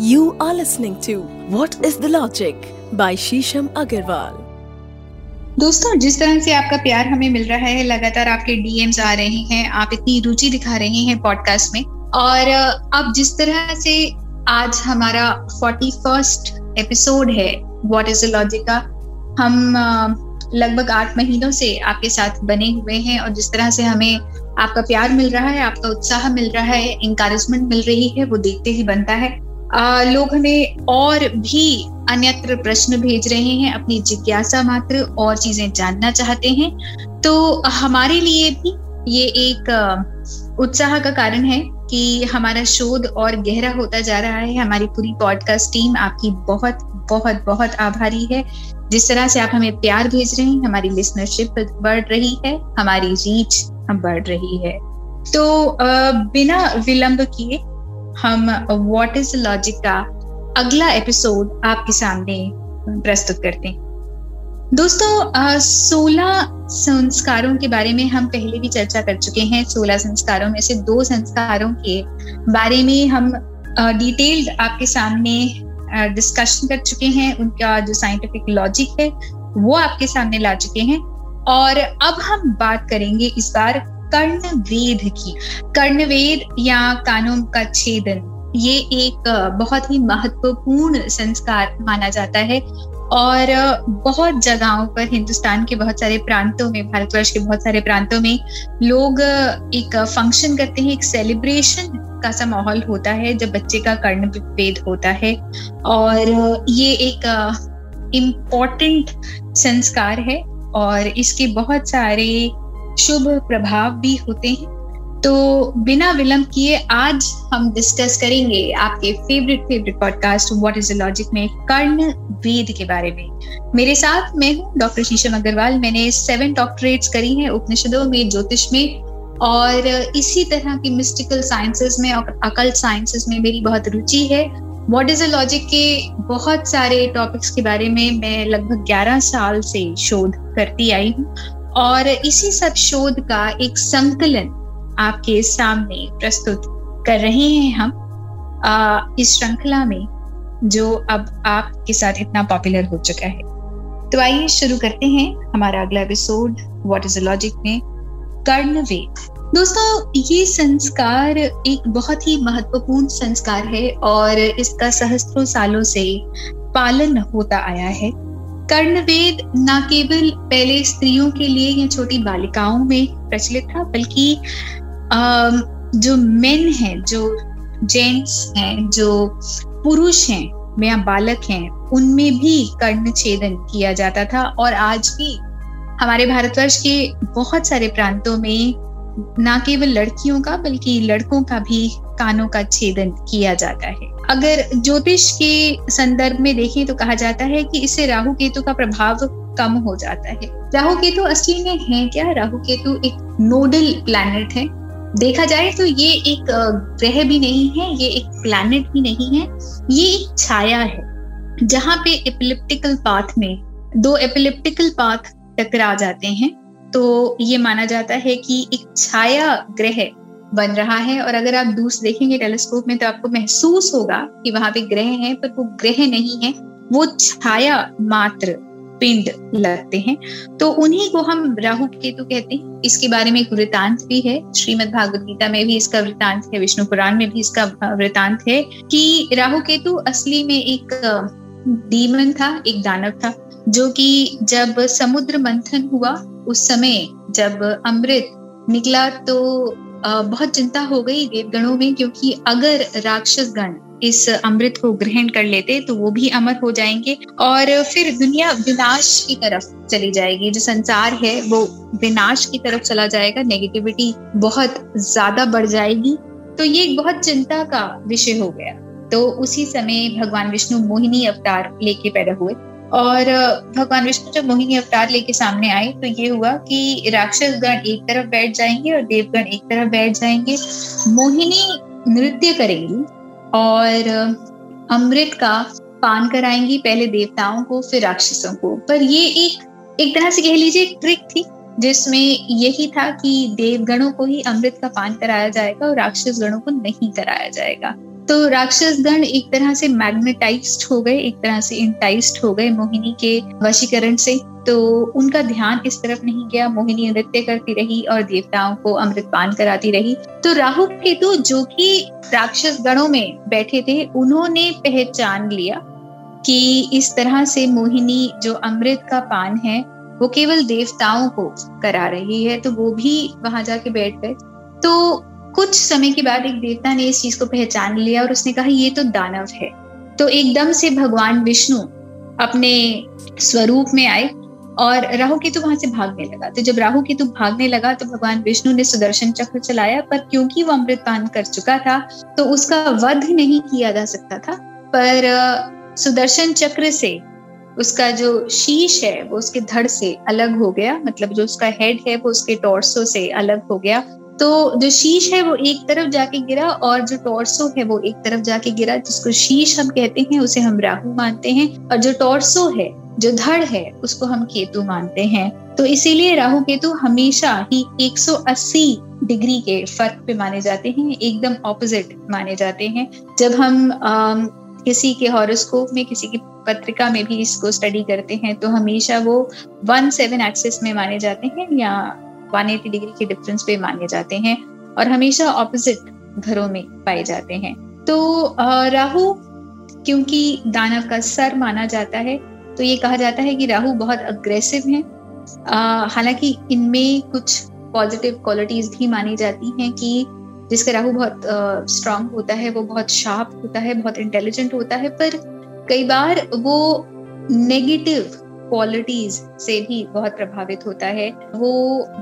You are listening to What is the Logic by Shisham Agarwal. दोस्तों, जिस तरह से आपका प्यार हमें मिल रहा है, लगातार आपके डीएम्स आ रहे हैं, आप इतनी रुचि दिखा रहे हैं पॉडकास्ट में, और अब जिस तरह से आज हमारा फोर्टी फ़र्स्ट एपिसोड है व्हाट इज़ द लॉजिक का, हम लगभग आठ महीनों से आपके साथ बने हुए हैं, और जिस तरह से हमें आपका प्यार मिल रहा है, आपका उत्साह मिल रहा है इंकरेजमेंट मिल रही है, वो देखते ही बनता है आ, लोग हमें और भी अन्यत्र प्रश्न भेज रहे हैं अपनी जिज्ञासा मात्र और चीज़ें जानना चाहते हैं। तो हमारे लिए भी ये एक उत्साह का कारण है कि हमारा शोध और गहरा होता जा रहा है। हमारी पूरी पॉडकास्ट टीम आपकी बहुत बहुत बहुत आभारी है। जिस तरह से आप हमें प्यार भेज रहे हैं हमारी लिसनरशिप बढ़ रही है हमारी रीच बढ़ रही है। तो बिना विलंब किए हम व्हाट इज़ लॉजिक का अगला एपिसोड आपके सामने प्रस्तुत करते हैं। दोस्तों सोलह संस्कारों के बारे में हम पहले भी चर्चा कर चुके हैं। सोलह संस्कारों में से दो संस्कारों के बारे में हम डिटेल्ड आपके सामने डिस्कशन कर चुके हैं। उनका जो साइंटिफिक लॉजिक है, वो आपके सामने ला चुके हैं। और अब हम बात करेंगे इस बार कर्ण वेद की। कर्ण वेद या कानों का छेदन, ये एक बहुत ही महत्वपूर्ण संस्कार माना जाता है और बहुत जगहों पर हिंदुस्तान के बहुत सारे प्रांतों में, भारतवर्ष के बहुत सारे प्रांतों में लोग एक फ़ंक्शन करते हैं, एक सेलिब्रेशन का सा माहौल होता है जब बच्चे का कर्ण वेद होता है और ये एक इम्पोर्टेंट संस्कार है और इसके बहुत सारे शुभ प्रभाव भी होते हैं। तो बिना विलंब किए आज हम डिस्कस करेंगे आपके favourite favourite podcast what is the logic में कर्ण वेद के बारे में। मेरे साथ मैं हूँ डॉक्टर शीशम अग्रवाल। मैंने सेवन डॉक्टरेट्स करी हैं उपनिषदों में, ज्योतिष में और इसी तरह की मिस्टिकल साइंसेस में और अकल्ट साइंसेस में मेरी बहुत रुचि है। व्हाट इज़ द लॉजिक के बहुत सारे टॉपिक्स के बारे में मैं लगभग 11 साल से शोध करती आई हूँ। और इसी सब शोध का एक संकलन आपके सामने प्रस्तुत कर रहे हैं हम आ, इस श्रृंखला में जो अब आपके साथ इतना पॉपुलर हो चुका है। तो आइए शुरू करते हैं हमारा अगला एपिसोड व्हाट इज़ लॉजिक में कर्णवेद दोस्तों ये संस्कार एक बहुत ही महत्वपूर्ण संस्कार है और इसका सहस्त्रों सालों से पालन होता आया है। कर्णवेद न केवल पहले स्त्रियों के लिए या छोटी बालिकाओं में प्रचलित था, बल्कि जो मेन हैं, जो जेंट्स हैं, जो पुरुष हैं, या बालक हैं, उनमें भी कर्ण छेदन किया जाता था। और आज भी हमारे भारतवर्ष के बहुत सारे प्रांतों में न केवल लड़कियों का, बल्कि लड़कों का भी कानों का छेदन किया जाता है। अगर ज्योतिष के संदर्भ में देखें तो कहा जाता है कि इससे राहु केतु का प्रभाव कम हो जाता है। राहु केतु असली में है क्या? राहु केतु एक नोडल प्लैनेट है। देखा जाए तो ये एक ग्रह भी नहीं है, ये एक प्लैनेट भी नहीं है। ये एक छाया है, जहाँ पे एपिलिप्टिकल पाथ में दो एपिलिप्टिकल पाथ टकरा जाते हैं। तो ये माना जाता है कि एक छाया ग्रह बन रहा है और अगर आप दूर देखेंगे टेलीस्कोप में तो आपको महसूस होगा कि वहाँ पे ग्रह है, पर वो ग्रह नहीं है। वो छाया मात्र पिंड लगते हैं। तो उन्हीं को हम राहु केतु कहते हैं। इसके बारे में एक वृतांत भी है। श्रीमद भागवत गीता में भी इसका वृतांत है। विष्णु पुराण में भी इसका वृतांत है कि राहु केतु असली में एक डीमन था, एक दानव था, जो कि जब समुद्र मंथन हुआ, उस समय जब अमृत निकला तो बहुत चिंता हो गई देवगणों में क्योंकि अगर राक्षस गण इस अमृत को ग्रहण कर लेते तो वो भी अमर हो जाएँगे और फिर दुनिया विनाश की तरफ़ चली जाएगी। जो संसार है, वो विनाश की तरफ़ चला जाएगा नेगेटिविटी बहुत ज़्यादा बढ़ जाएगी। तो ये एक बहुत चिंता का विषय हो गया। तो उसी समय भगवान विष्णु मोहिनी अवतार लेके पैदा हुए। और भगवान विष्णु जब मोहिनी अवतार लेके सामने आए तो ये हुआ कि राक्षस गण एक तरफ़ बैठ जाएँगे और देवगण एक तरफ़ बैठ जाएँगे। मोहिनी नृत्य करेंगी और अमृत का पान कराएँगी पहले देवताओं को, फिर राक्षसों को। पर ये एक एक तरह से कह लीजिए ट्रिक थी, जिसमें यही था कि देवगणों को ही अमृत का पान कराया जाएगा और राक्षस गणों को नहीं कराया जाएगा। तो राक्षस गण एक तरह से मैग्नेटाइज्ड हो गए, एक तरह से इंटाइज्ड हो गए मोहिनी के वशीकरण से। तो उनका ध्यान इस तरफ़ नहीं गया, मोहिनी नृत्य करती रही और देवताओं को अमृत पान कराती रही। तो राहु केतु, जो कि राक्षस गणों में बैठे थे, उन्होंने पहचान लिया कि इस तरह से मोहिनी जो अमृत का पान है, वो केवल देवताओं को करा रही है तो वो भी वहाँ जाके बैठ गए। तो कुछ समय के बाद एक देवता ने इस चीज़ को पहचान लिया और उसने कहा, ये तो दानव है। तो एकदम से भगवान विष्णु अपने स्वरूप में आए और राहु केतु वहाँ से भागने लगा। तो जब राहु केतु भागने लगा तो भगवान विष्णु ने सुदर्शन चक्र चलाया, पर क्योंकि वो अमृत पान कर चुका था तो उसका वध नहीं किया जा सकता था। पर सुदर्शन चक्र से उसका जो शीश है, वो उसके धड़ से अलग हो गया मतलब जो उसका हेड है, वो उसके टॉर्सो से अलग हो गया। तो जो शीश है वो एक तरफ़ जाके गिरा और जो टॉर्सो है वो एक तरफ़ जाके गिरा जिसको शीश हम कहते हैं उसे हम राहु मानते हैं। और जो टॉर्सो है जो धड़ है उसको हम केतु मानते हैं। तो इसीलिए राहु केतु हमेशा ही 180 डिग्री के फ़र्क पे माने जाते हैं एकदम ऑपोजिट माने जाते हैं। जब हम आ, किसी के हॉरोस्कोप में किसी की पत्रिका में भी इसको स्टडी करते हैं तो हमेशा वो वन सेवन एक्सेस में माने जाते हैं या 180 डिग्री के डिफरेंस पे माने जाते हैं और हमेशा ऑपोजिट घरों में पाए जाते हैं। तो राहु, क्योंकि दानव का सर माना जाता है तो ये कहा जाता है कि राहु बहुत अग्रेसिव है। हालाँकि इनमें कुछ पॉजिटिव क्वालिटीज भी मानी जाती हैं कि जिसका राहु बहुत स्ट्रांग होता है, वो बहुत शार्प होता है, बहुत इंटेलिजेंट होता है, पर कई बार वो नेगेटिव क्वालिटीज से भी बहुत प्रभावित होता है। वो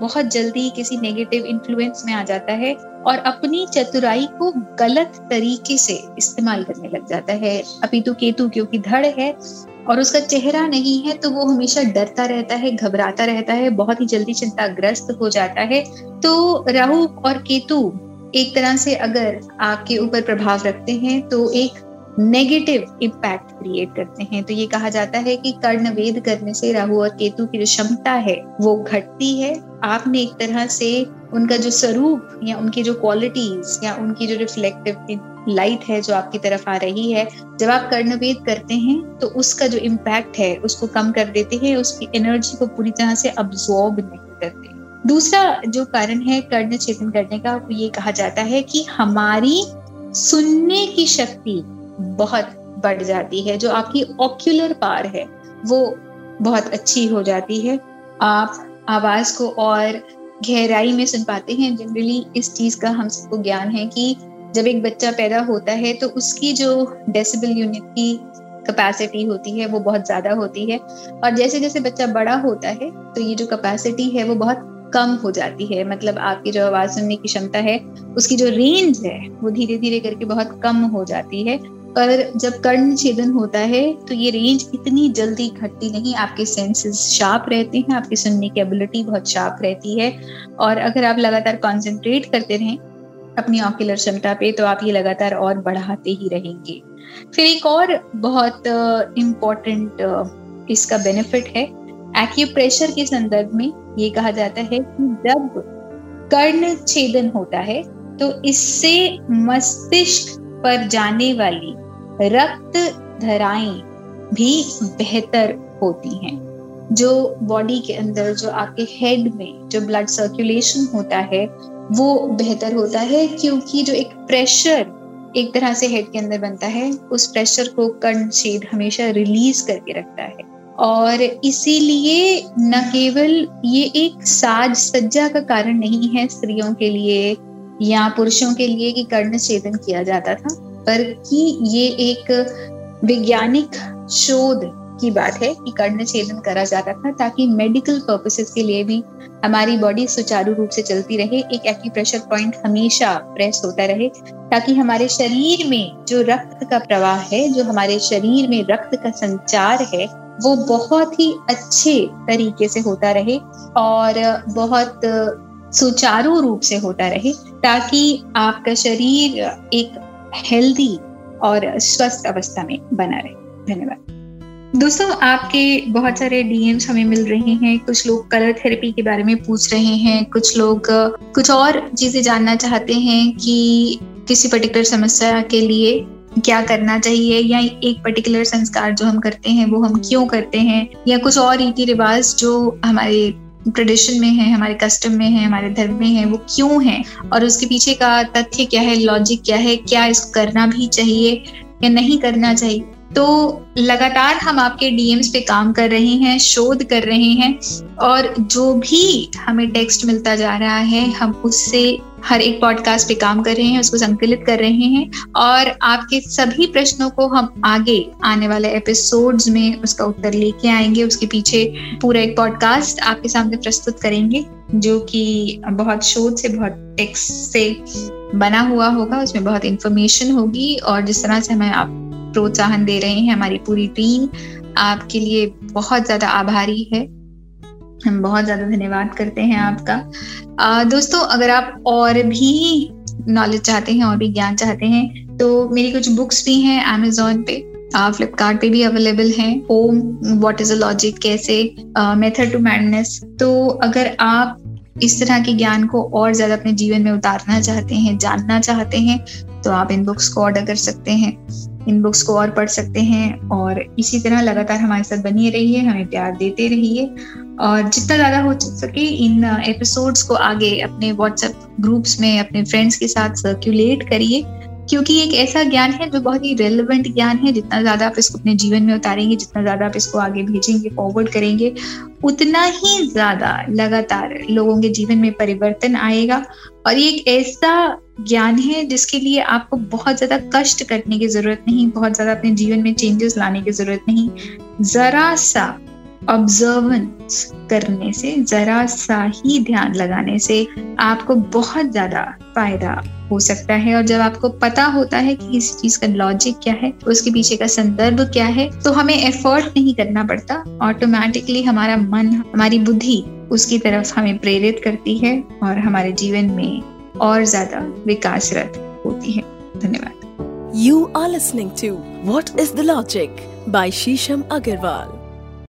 बहुत जल्दी किसी नेगेटिव इन्फ्लुएंस में आ जाता है और अपनी चतुराई को गलत तरीके से इस्तेमाल करने लग जाता है। अपितु केतु क्योंकि धड़ है और उसका चेहरा नहीं है तो वो हमेशा डरता रहता है, घबराता रहता है, बहुत ही जल्दी चिंताग्रस्त हो जाता है। तो राहु और केतु एक तरह से अगर आपके ऊपर प्रभाव रखते हैं तो एक नेगेटिव इम्पैक्ट क्रिएट करते हैं। तो ये कहा जाता है कि कर्ण वेद करने से राहु और केतु की जो क्षमता है, वो घटती है। आपने एक तरह से उनका जो स्वरूप या उनकी जो क्वालिटीज या उनकी जो रिफ्लेक्टिव लाइट है जो आपकी तरफ़ आ रही है, जब आप कर्णवेद करते हैं तो उसका जो इम्पैक्ट है, उसको कम कर देते हैं, उसकी एनर्जी को पूरी तरह से अब्जॉर्ब नहीं करते। दूसरा जो कारण है कर्ण छेदन करने का ये कहा जाता है कि हमारी सुनने की शक्ति बहुत बढ़ जाती है, जो आपकी ऑक्यूलर पार है, वो बहुत अच्छी हो जाती है। आप आवाज़ को और गहराई में सुन पाते हैं। जनरली इस चीज़ का हम सबको ज्ञान है कि जब एक बच्चा पैदा होता है तो उसकी जो डेसिबल यूनिट की कैपेसिटी होती है, वो बहुत ज़्यादा होती है। और जैसे जैसे बच्चा बड़ा होता है तो ये जो कैपेसिटी है, वो बहुत कम हो जाती है। मतलब आपकी जो आवाज़ सुनने की क्षमता है, उसकी जो रेंज है, वो धीरे धीरे करके बहुत कम हो जाती है। पर जब कर्ण छेदन होता है तो ये रेंज इतनी जल्दी घटती नहीं, आपके सेंसेस शार्प रहते हैं, आपकी सुनने की एबिलिटी बहुत शार्प रहती है। और अगर आप लगातार कॉन्सेंट्रेट करते रहें, अपनी ऑक्यूलर क्षमता पे तो आप ये लगातार और बढ़ाते ही रहेंगे। फिर एक और बहुत इम्पोर्टेंट इसका बेनिफिट है। एक्यूप्रेशर के संदर्भ में ये कहा जाता है कि जब कर्ण छेदन होता है तो इससे मस्तिष्क पर जाने वाली रक्त धराएँ भी बेहतर होती हैं। जो बॉडी के अंदर, जो आपके हेड में, जो ब्लड सर्कुलेशन होता है, वो बेहतर होता है क्योंकि जो एक प्रेशर एक तरह से हेड के अंदर बनता है, उस प्रेशर को कर्ण छेद हमेशा रिलीज़ करके रखता है। और इसीलिए न केवल ये एक साज सज्जा का कारण नहीं है स्त्रियों के लिए या पुरुषों के लिए कि कर्ण छेदन किया जाता था पर कि ये एक वैज्ञानिक शोध की बात है कि कर्ण छेदन करा जाता था ताकि मेडिकल पर्पसेस के लिए भी हमारी बॉडी सुचारू रूप से चलती रहे, एक एक्यूप्रेशर पॉइंट हमेशा प्रेस होता रहे, ताकि हमारे शरीर में जो रक्त का प्रवाह है, जो हमारे शरीर में रक्त का संचार है, वो बहुत ही अच्छे तरीके से होता रहे और बहुत सुचारू रूप से होता रहे, ताकि आपका शरीर एक हेल्दी और स्वस्थ अवस्था में बना रहे। धन्यवाद। दोस्तों, आपके बहुत सारे डीएम्स हमें मिल रहे हैं। कुछ लोग कलर थेरेपी के बारे में पूछ रहे हैं। कुछ लोग, कुछ और चीज़ें जानना चाहते हैं कि किसी पर्टिकुलर समस्या के लिए क्या करना चाहिए या एक पर्टिकुलर संस्कार जो हम करते हैं, वो हम क्यों करते हैं? या कुछ और रीति रिवाज जो हमारे ट्रेडिशन में है, हमारे कस्टम में है, हमारे धर्म में है, वो क्यों है? और उसके पीछे का तथ्य क्या है लॉजिक क्या है, क्या इसको करना भी चाहिए या नहीं करना चाहिए? तो लगातार हम आपके डीएम्स पे काम कर रहे हैं, शोध कर रहे हैं और जो भी हमें टेक्स्ट मिलता जा रहा है, हम उससे हर एक पॉडकास्ट पे काम कर रहे हैं, उसको संकलित कर रहे हैं और आपके सभी प्रश्नों को हम आगे आने वाले एपिसोड्स में उसका उत्तर लेके आएँगे। उसके पीछे पूरा एक पॉडकास्ट आपके सामने प्रस्तुत करेंगे, जो कि बहुत शोध से, बहुत टेक्स्ट से बना हुआ होगा। उसमें बहुत इंफॉर्मेशन होगी और जिस तरह से हमें आप प्रोत्साहन दे रहे हैं हमारी पूरी टीम। आपके लिए बहुत ज़्यादा आभारी है। हम बहुत ज़्यादा धन्यवाद करते हैं आपका। आ, दोस्तों अगर आप और भी नॉलेज चाहते हैं और भी ज्ञान चाहते हैं तो मेरी कुछ बुक्स भी हैं अमेजोन पे। फ्लिपकार्ट पे भी अवेलेबल है। Um what is a logic कैसे मेथड टू मैडनेस तो अगर आप इस तरह के ज्ञान को और ज़्यादा अपने जीवन में उतारना चाहते हैं, जानना चाहते हैं तो आप इन बुक्स को ऑर्डर कर सकते हैं। इन बुक्स को और पढ़ सकते हैं और इसी तरह लगातार हमारे साथ बनी रहिए, हमें प्यार देते रहिए और जितना ज़्यादा हो सके इन एपिसोड्स को आगे अपने व्हाट्सएप ग्रुप्स में, अपने फ्रेंड्स के साथ सर्क्यूलेट करिए। क्योंकि एक ऐसा ज्ञान है जो बहुत ही रेलिवेंट ज्ञान है। जितना ज़्यादा आप इसको अपने जीवन में उतारेंगे, जितना ज़्यादा आप इसको आगे भेजेंगे फॉरवर्ड करेंगे, उतना ही ज़्यादा लगातार लोगों के जीवन में परिवर्तन आएगा। और ये एक ऐसा ज्ञान है जिसके लिए आपको बहुत ज़्यादा कष्ट करने की ज़रूरत नहीं, बहुत ज़्यादा अपने जीवन में चेंजेस लाने की ज़रूरत नहीं। जरा सा ऑब्जर्वेंस करने से जरा सा ही ध्यान लगाने से आपको बहुत ज़्यादा फ़ायदा हो सकता है और जब आपको पता होता है कि इस चीज़ का लॉजिक क्या है, उसके पीछे का संदर्भ क्या है तो हमें एफर्ट नहीं करना पड़ता। ऑटोमेटिकली हमारा मन, हमारी बुद्धि उसकी तरफ़ हमें प्रेरित करती है और हमारे जीवन में और ज़्यादा विकासरत होती है। धन्यवाद। You are listening to what is the logic by Shisham Agarwal